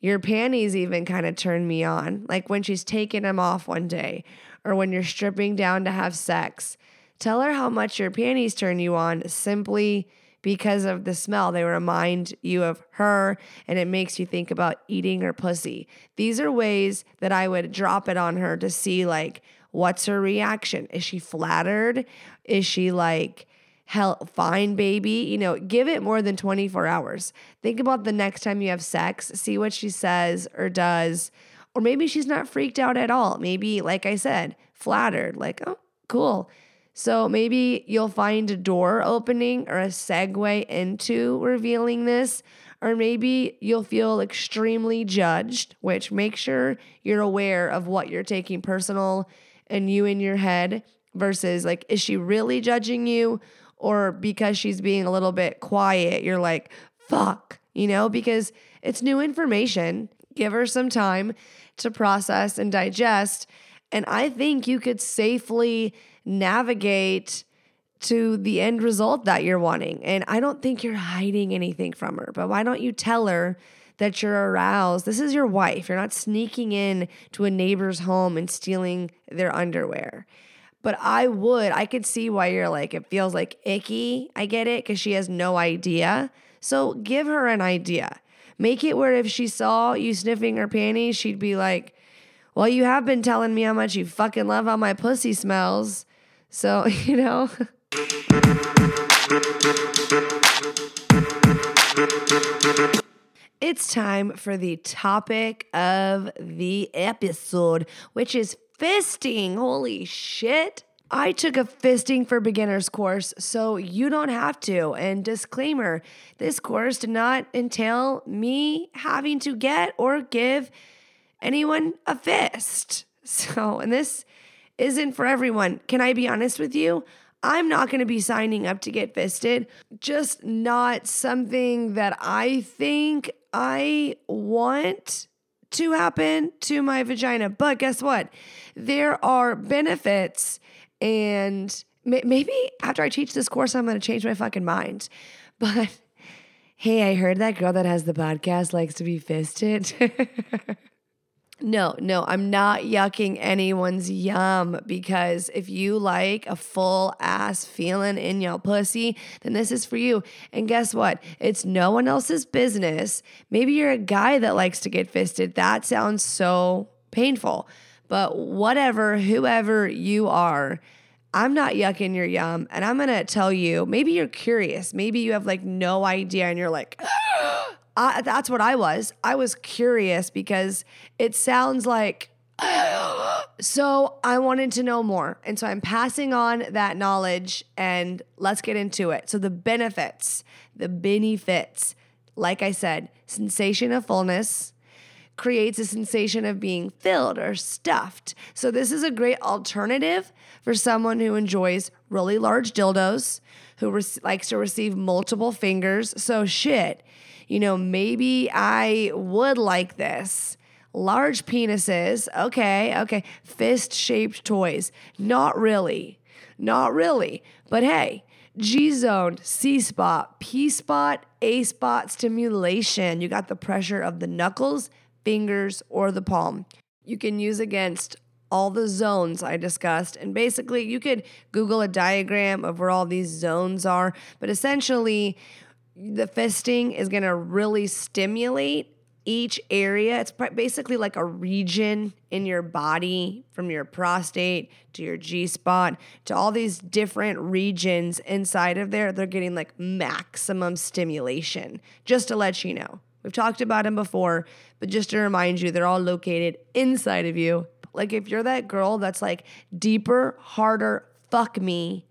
your panties even kind of turn me on. Like when she's taking them off one day or when you're stripping down to have sex. Tell her how much your panties turn you on simply because of the smell. They remind you of her and it makes you think about eating her pussy. These are ways that I would drop it on her to see like what's her reaction. Is she flattered? Is she like hell fine baby you know give it more than 24 hours think about the next time you have sex see what she says or does or maybe she's not freaked out at all. Maybe like i said flattered like oh cool. So maybe you'll find a door opening or a segue into revealing this or maybe you'll feel extremely judged which make sure you're aware of what you're taking personal and you in your head versus like is she really judging you? Or because she's being a little bit quiet, you're like, fuck, you know, because it's new information. Give her some time to process and digest. And I think you could safely navigate to the end result that you're wanting. And I don't think you're hiding anything from her, but why don't you tell her that you're aroused? This is your wife. You're not sneaking in to a neighbor's home and stealing their underwear. But I would, I could see why you're like, it feels like icky. I get it because she has no idea. So give her an idea. Make it where if she saw you sniffing her panties, she'd be like, well, you have been telling me how much you fucking love how my pussy smells. So, [LAUGHS] you know. It's time for the topic of the episode, which is fisting. Holy shit. I took a fisting for beginners course, so you don't have to. And disclaimer this course did not entail me having to get or give anyone a fist. [LAUGHS] So, and this isn't for everyone. Can I be honest with you? I'm not going to be signing up to get fisted. Just not something that I think I want to happen to my vagina. But guess what? There are benefits, and maybe after I teach this course, I'm going to change my fucking mind. [LAUGHS] But hey, I heard that girl that has the podcast likes to be fisted. [LAUGHS] No, no, I'm not yucking anyone's yum because if you like a full ass feeling in your pussy, then this is for you. And guess what? It's no one else's business. Maybe you're a guy that likes to get fisted. That sounds so painful. But whatever, whoever you are, I'm not yucking your yum. And I'm going to tell you maybe you're curious. Maybe you have like no idea and you're like, [GASPS] I, that's what I was. I was curious because it sounds like. [GASPS] so I wanted to know more. And so I'm passing on that knowledge and let's get into it. So the benefits, the benefits, like I said, sensation of fullness creates a sensation of being filled or stuffed. So this is a great alternative for someone who enjoys really large dildos, who re- likes to receive multiple fingers. So shit you know, maybe I would like this. Large penises, okay, okay. Fist shaped toys, not really, not really. But hey, G zone, C spot, P spot, A spot stimulation. You got the pressure of the knuckles, fingers, or the palm. You can use against all the zones I discussed. And basically, you could Google a diagram of where all these zones are. But essentially, the fisting is going to really stimulate each area. It's basically like a region in your body from your prostate to your G spot to all these different regions inside of there. They're getting like maximum stimulation, just to let you know. We've talked about them before, but just to remind you, they're all located inside of you. Like if you're that girl that's like deeper, harder, fuck me,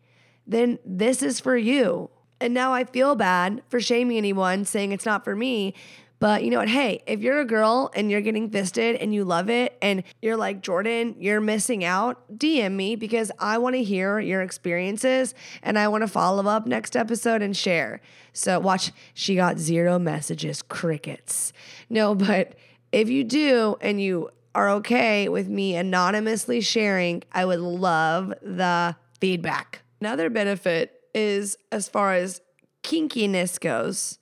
then this is for you. And now I feel bad for shaming anyone saying it's not for me. But you know what? Hey, if you're a girl and you're getting fisted and you love it and you're like, Jordan, you're missing out, DM me because I want to hear your experiences and I want to follow up next episode and share. So watch, she got zero messages, crickets. No, [LAUGHS] but if you do and you are okay with me anonymously sharing, I would love the feedback. Another benefit is as far as kinkiness goes,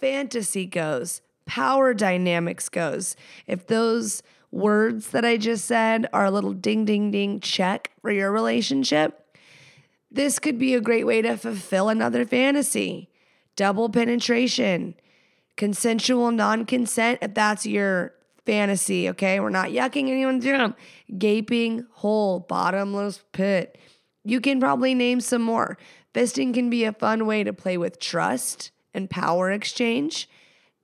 fantasy goes, power dynamics goes. If those words that I just said are a little ding, ding, ding check for your relationship, this could be a great way to fulfill another fantasy. Double penetration, consensual non consent, if that's your fantasy, okay? We're not yucking anyone's yum. Gaping hole, bottomless pit. You can probably name some more. Fisting can be a fun way to play with trust and power exchange,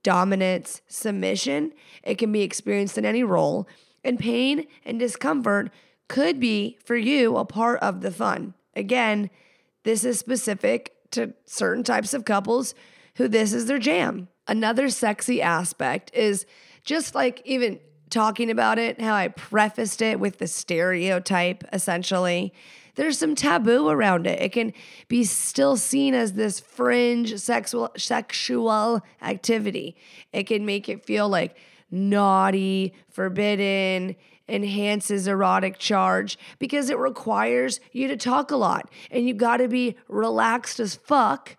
dominance, submission. It can be experienced in any role, and pain and discomfort could be for you a part of the fun. Again, this is specific to certain types of couples who this is their jam. Another sexy aspect is just like even talking about it, how I prefaced it with the stereotype essentially. There's some taboo around it. It can be still seen as this fringe sexual sexual activity. It can make it feel like naughty, forbidden, enhances erotic charge because it requires you to talk a lot and you got to be relaxed as fuck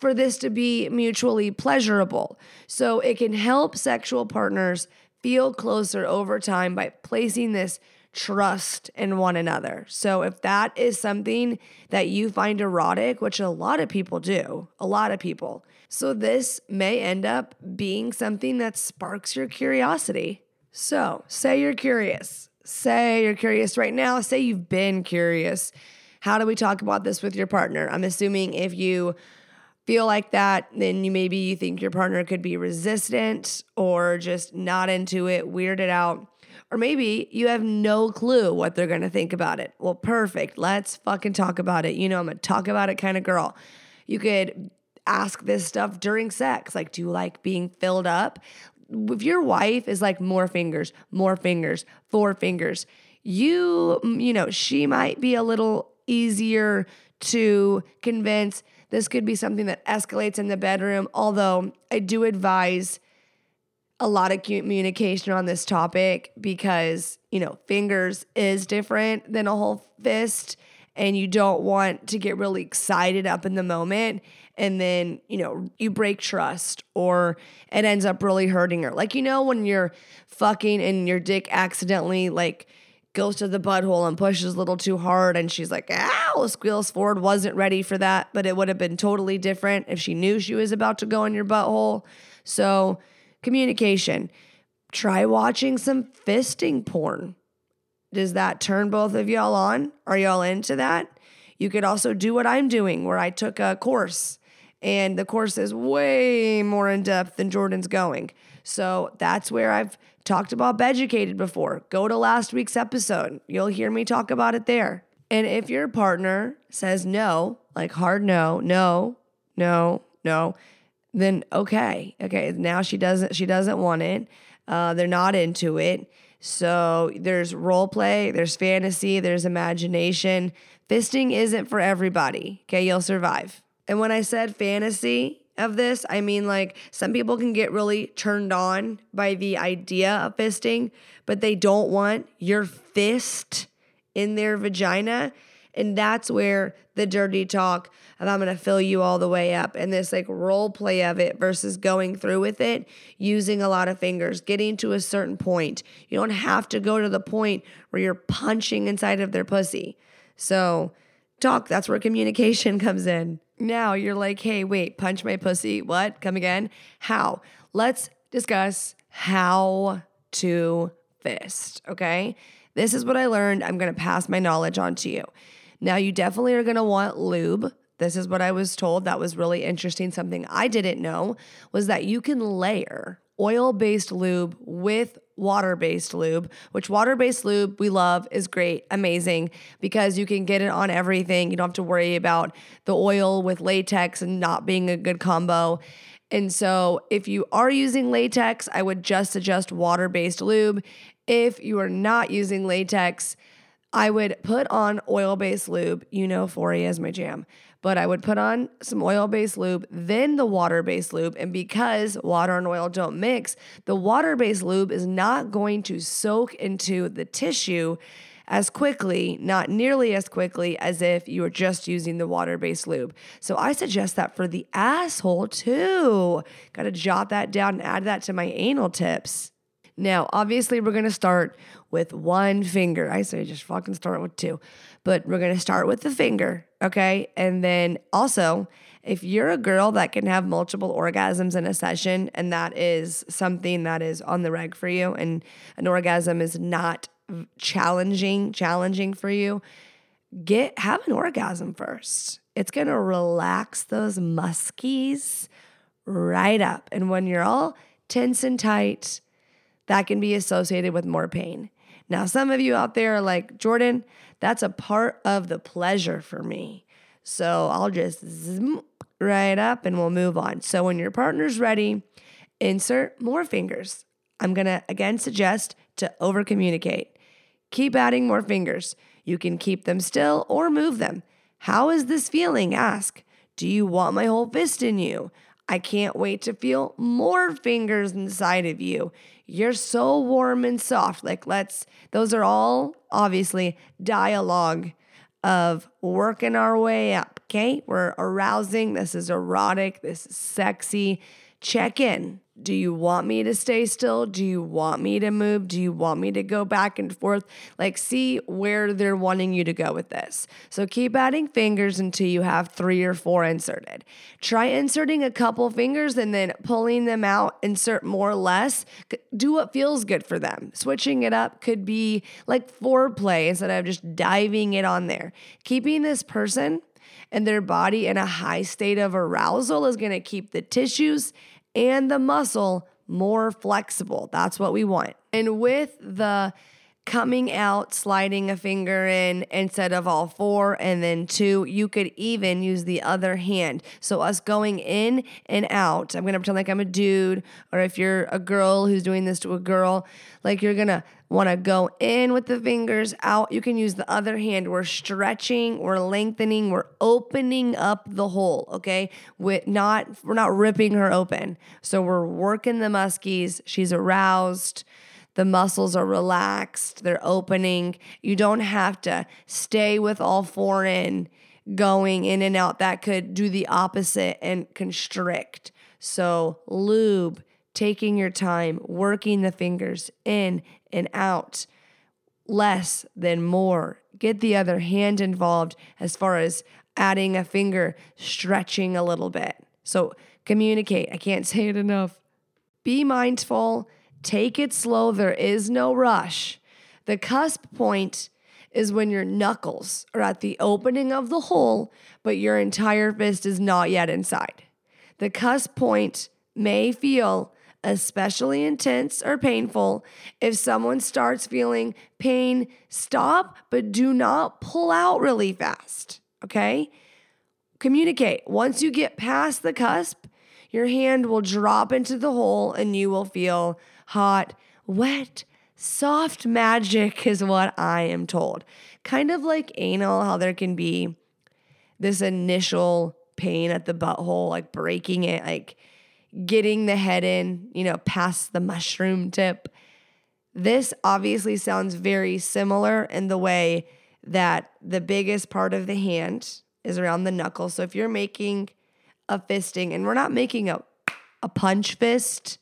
for this to be mutually pleasurable. So it can help sexual partners feel closer over time by placing this trust in one another. So if that is something that you find erotic, which a lot of people do, a lot of people. So this may end up being something that sparks your curiosity. So, say you're curious. Say you're curious right now. Say you've been curious. How do we talk about this with your partner? I'm assuming if you feel like that, then you maybe you think your partner could be resistant or just not into it, weirded out. Or maybe you have no clue what they're gonna think about it. Well, perfect. Let's fucking talk about it. You know, I'm a talk about it kind of girl. You could ask this stuff during sex. Like, do you like being filled up? If your wife is like more fingers, more fingers, four fingers, you, you know, she might be a little easier to convince this could be something that escalates in the bedroom, although I do advise a lot of communication on this topic because, you know, fingers is different than a whole fist and you don't want to get really excited up in the moment and then, you know, you break trust or it ends up really hurting her. Like, you know, when you're fucking and your dick accidentally like goes to the butthole and pushes a little too hard and she's like, ow, squeals forward, wasn't ready for that, but it would have been totally different if she knew she was about to go in your butthole. So, communication. Try watching some fisting porn. Does that turn both of y'all on? Are y'all into that? You could also do what I'm doing, where I took a course, and the course is way more in depth than Jordan's going. So that's where I've talked about Beducated before. Go to last week's episode. You'll hear me talk about it there. And if your partner says no, like hard no, no, no, no, then okay. Okay, now she doesn't she doesn't want it. Uh, they're not into it. So there's role play, there's fantasy, there's imagination. Fisting isn't for everybody. Okay, you'll survive. And when I said fantasy, of this. I mean, like, some people can get really turned on by the idea of fisting, but they don't want your fist in their vagina. And that's where the dirty talk of I'm gonna fill you all the way up and this like role play of it versus going through with it, using a lot of fingers, getting to a certain point. You don't have to go to the point where you're punching inside of their pussy. So, talk, that's where communication [LAUGHS] comes in. Now you're like, hey, wait, punch my pussy. What? Come again? How? Let's discuss how to fist, okay? This is what I learned. I'm gonna pass my knowledge on to you. Now, you definitely are gonna want lube. This is what I was told. That was really interesting. Something I didn't know was that you can layer oil based lube with water based lube, which water based lube we love is great, amazing, because you can get it on everything. You don't have to worry about the oil with latex and not being a good combo. And so, if you are using latex, I would just suggest water based lube. If you are not using latex, I would put on oil based lube. You know, Foria is my jam but I would put on some oil based lube, then the water based lube. And because water and oil don't mix, the water based lube is not going to soak into the tissue as quickly, not nearly as quickly as if you were just using the water based lube. So I suggest that for the asshole too. Got to jot that down and add that to my anal tips. Now, obviously, we're going to start with one finger. I say just fucking start with two, but we're going to start with the finger, okay? And then also, if you're a girl that can have multiple orgasms in a session and that is something that is on the reg for you and an orgasm is not challenging challenging for you, get have an orgasm first. It's going to relax those muskies right up. And when you're all tense and tight, that can be associated with more pain. Now, some of you out there are like, Jordan, that's a part of the pleasure for me. So I'll just zoom right up and we'll move on. So when your partner's ready, insert more fingers. I'm to again suggest to over communicate. Keep adding more fingers. You can keep them still or move them. How is this feeling? Ask. Do you want my whole fist in you? I can't wait to feel more fingers inside of you. You're so warm and soft. Like, let's, those are all obviously dialogue of working our way up. Okay. We're arousing. This is erotic. This is sexy. Check in. Do you want me to stay still? Do you want me to move? Do you want me to go back and forth? Like, see where they're wanting you to go with this. So, keep adding fingers until you have three or four inserted. Try inserting a couple fingers and then pulling them out, insert more or less. Do what feels good for them. Switching it up could be like foreplay instead of just diving it on there. Keeping this person and their body in a high state of arousal is going to keep the tissues and the muscle more flexible. That's what we want. And with the coming out, sliding a finger in instead of all four and then two. You could even use the other hand. So, us going in and out, I'm gonna pretend like I'm a dude, or if you're a girl who's doing this to a girl, like you're gonna wanna go in with the fingers, out. You can use the other hand. We're stretching, we're lengthening, we're opening up the hole, okay? With not, we're not ripping her open. So, we're working the muskies. She's aroused the muscles are relaxed, they're opening. You don't have to stay with all four in, going in and out. That could do the opposite and constrict. So, lube, taking your time, working the fingers in and out, less than more. Get the other hand involved as far as adding a finger, stretching a little bit. So, communicate. I can't [LAUGHS] say it enough. Be mindful Take it slow. There is no rush. The cusp point is when your knuckles are at the opening of the hole, but your entire fist is not yet inside. The cusp point may feel especially intense or painful. If someone starts feeling pain, stop, but do not pull out really fast. Okay? Communicate. Once you get past the cusp, your hand will drop into the hole and you will feel hot, wet, soft magic is what I am told. Kind of like anal, how there can be this initial pain at the butthole, like breaking it, like getting the head in, you know, past the mushroom tip. This obviously sounds very similar in the way that the biggest part of the hand is around the knuckle. So if you're making a fisting, and we're not making a, a punch fist,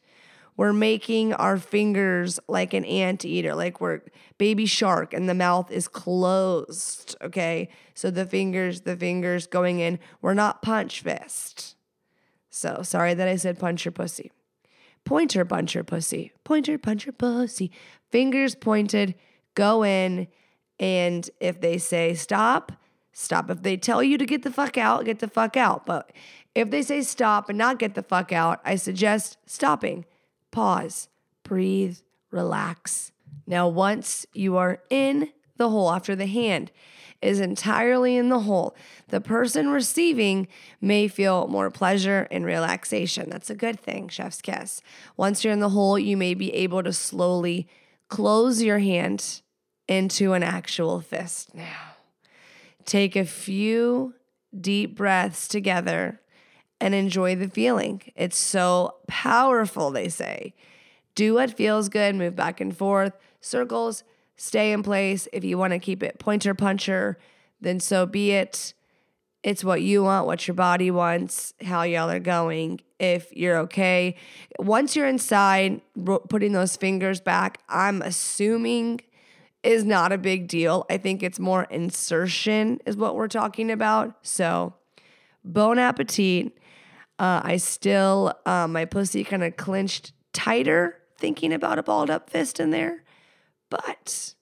we're making our fingers like an ant eater, like we're baby shark and the mouth is closed. Okay. So the fingers, the fingers going in. We're not punch fist. So sorry that I said punch your pussy. Pointer punch your pussy. Pointer punch your pussy. Fingers pointed, go in. And if they say stop, stop. If they tell you to get the fuck out, get the fuck out. But if they say stop and not get the fuck out, I suggest stopping pause, breathe, relax. Now, once you are in the hole after the hand is entirely in the hole, the person receiving may feel more pleasure and relaxation. That's a good thing, chef's kiss. Once you're in the hole, you may be able to slowly close your hand into an actual fist. Now, take a few deep breaths together and enjoy the feeling. It's so powerful, they say. Do what feels good, move back and forth, circles, stay in place. If you want to keep it pointer puncher, then so be it. It's what you want, what your body wants, how y'all are going. If you're okay, once you're inside, putting those fingers back, I'm assuming is not a big deal. I think it's more insertion, is what we're talking about. So, bon appetit. Uh, I still, uh, my pussy kind of clenched tighter thinking about a balled up fist in there. But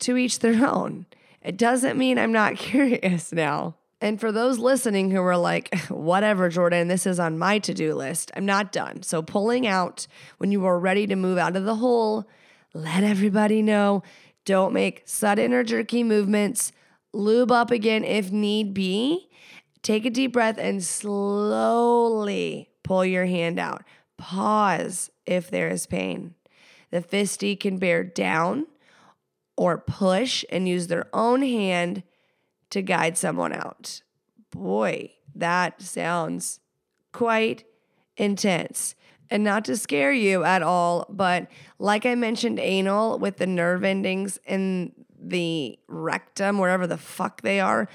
to each their [LAUGHS] own. It doesn't mean I'm not [LAUGHS] curious now. And for those listening who are like, [LAUGHS] whatever, Jordan, this is on my to do list, I'm not done. So, pulling out when you are ready to move out of the hole, let everybody know. Don't make sudden or jerky movements. Lube up again if need be. Take a deep breath and slowly pull your hand out. Pause if there is pain. The fisty can bear down or push and use their own hand to guide someone out. Boy, that sounds quite intense. And not to scare you at all, but like I mentioned, anal with the nerve endings in the rectum, wherever the fuck they are,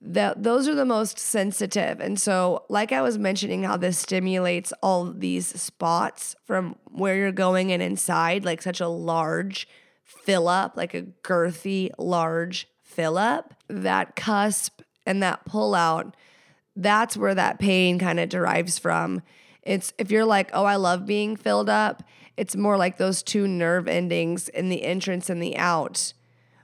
those are the most sensitive. And so, like I was mentioning, how this stimulates all these spots from where you're going and inside, like such a large fill up, like a girthy, large fill up, that cusp and that pull out, that's where that pain kind of derives from. It's if you're like, oh, I love being filled up, it's more like those two nerve endings in the entrance and the out,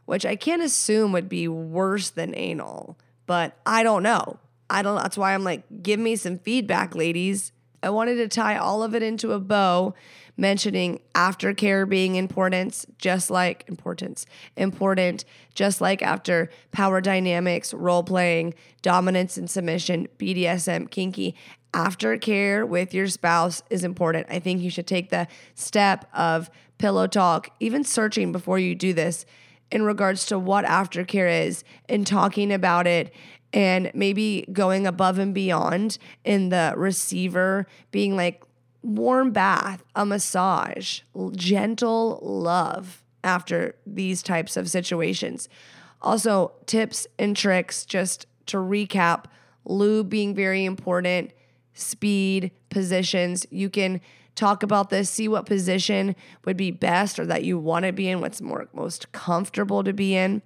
which I can't assume would be worse than anal, but I don't know. I don't that's why I'm like, give me some feedback, ladies. I wanted to tie all of it into a bow mentioning aftercare being importance, just like importance, important, just like after power dynamics, role playing, dominance and submission, BDSM, kinky. Aftercare with your spouse is important. I think you should take the step of pillow talk, even searching before you do this in regards to what aftercare is and talking about it and maybe going above and beyond in the receiver being like warm bath, a massage, gentle love after these types of situations. Also, tips and tricks just to recap lube being very important, speed, positions. You can talk about this, see what position would be best or that you want to be in, what's more most comfortable to be in.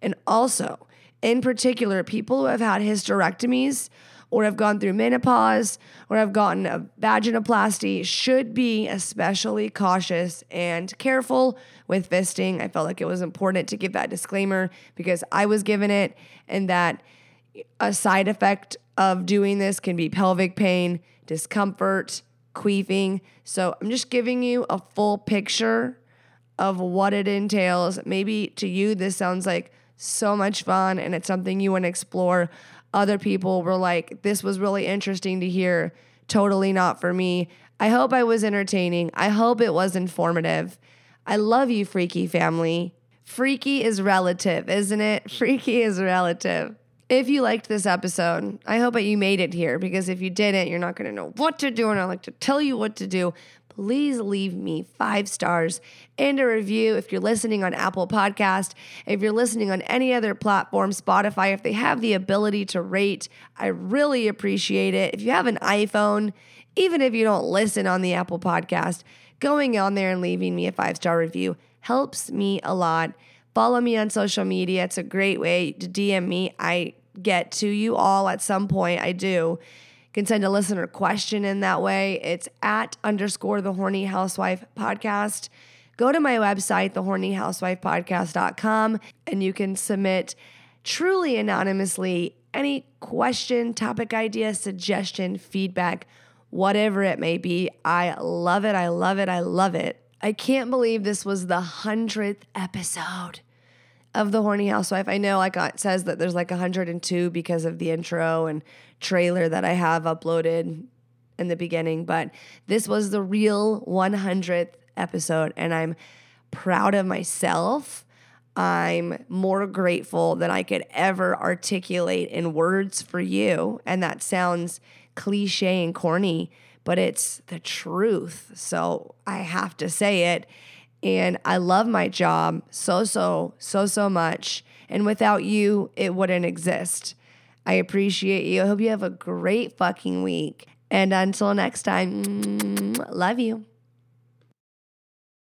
And also, in particular, people who have had hysterectomies or have gone through menopause or have gotten a vaginoplasty should be especially cautious and careful with fisting. I felt like it was important to give that disclaimer because I was given it and that a side effect of doing this can be pelvic pain, discomfort, queefing. So I'm just giving you a full picture of what it entails. Maybe to you, this sounds like so much fun and it's something you want to explore other people were like, this was really interesting to hear. Totally not for me. I hope I was entertaining. I hope it was informative. I love you, freaky family. Freaky is relative, isn't it? [LAUGHS] Freaky is relative. If you liked this episode, I hope that you made it here because if you didn't, you're not going to know what to do. And I like to tell you what to do please leave me five stars and a review if you're listening on Apple Podcast. If you're listening on any other platform, Spotify, if they have the ability to rate, I really appreciate it. If you have an iPhone, even if you don't listen on the Apple Podcast, going on there and leaving me a five star review helps me a lot. Follow me on social media. It's a great way to DM me. I get to you all at some point. I do You can send a listener question in that way. It's at underscore the horny housewife podcast. Go to my website, thehornyhousewifepodcast.com, and you can submit truly anonymously any question, topic idea, suggestion, feedback, whatever it may be. I love it. I love it. I love it. I can't believe this was the hundredth episode of the horny housewife. I know like uh, it says that there's like 102 because of the intro and trailer that I have uploaded in the beginning, but this was the real 100th episode and I'm proud of myself. I'm more grateful than I could ever articulate in words for you. And that sounds cliche and corny, but it's the truth. So I have to say it. And I love my job so, so, so, so much. And without you, it wouldn't exist. I appreciate you. I hope you have a great fucking week. And until next time, [TSK] love you.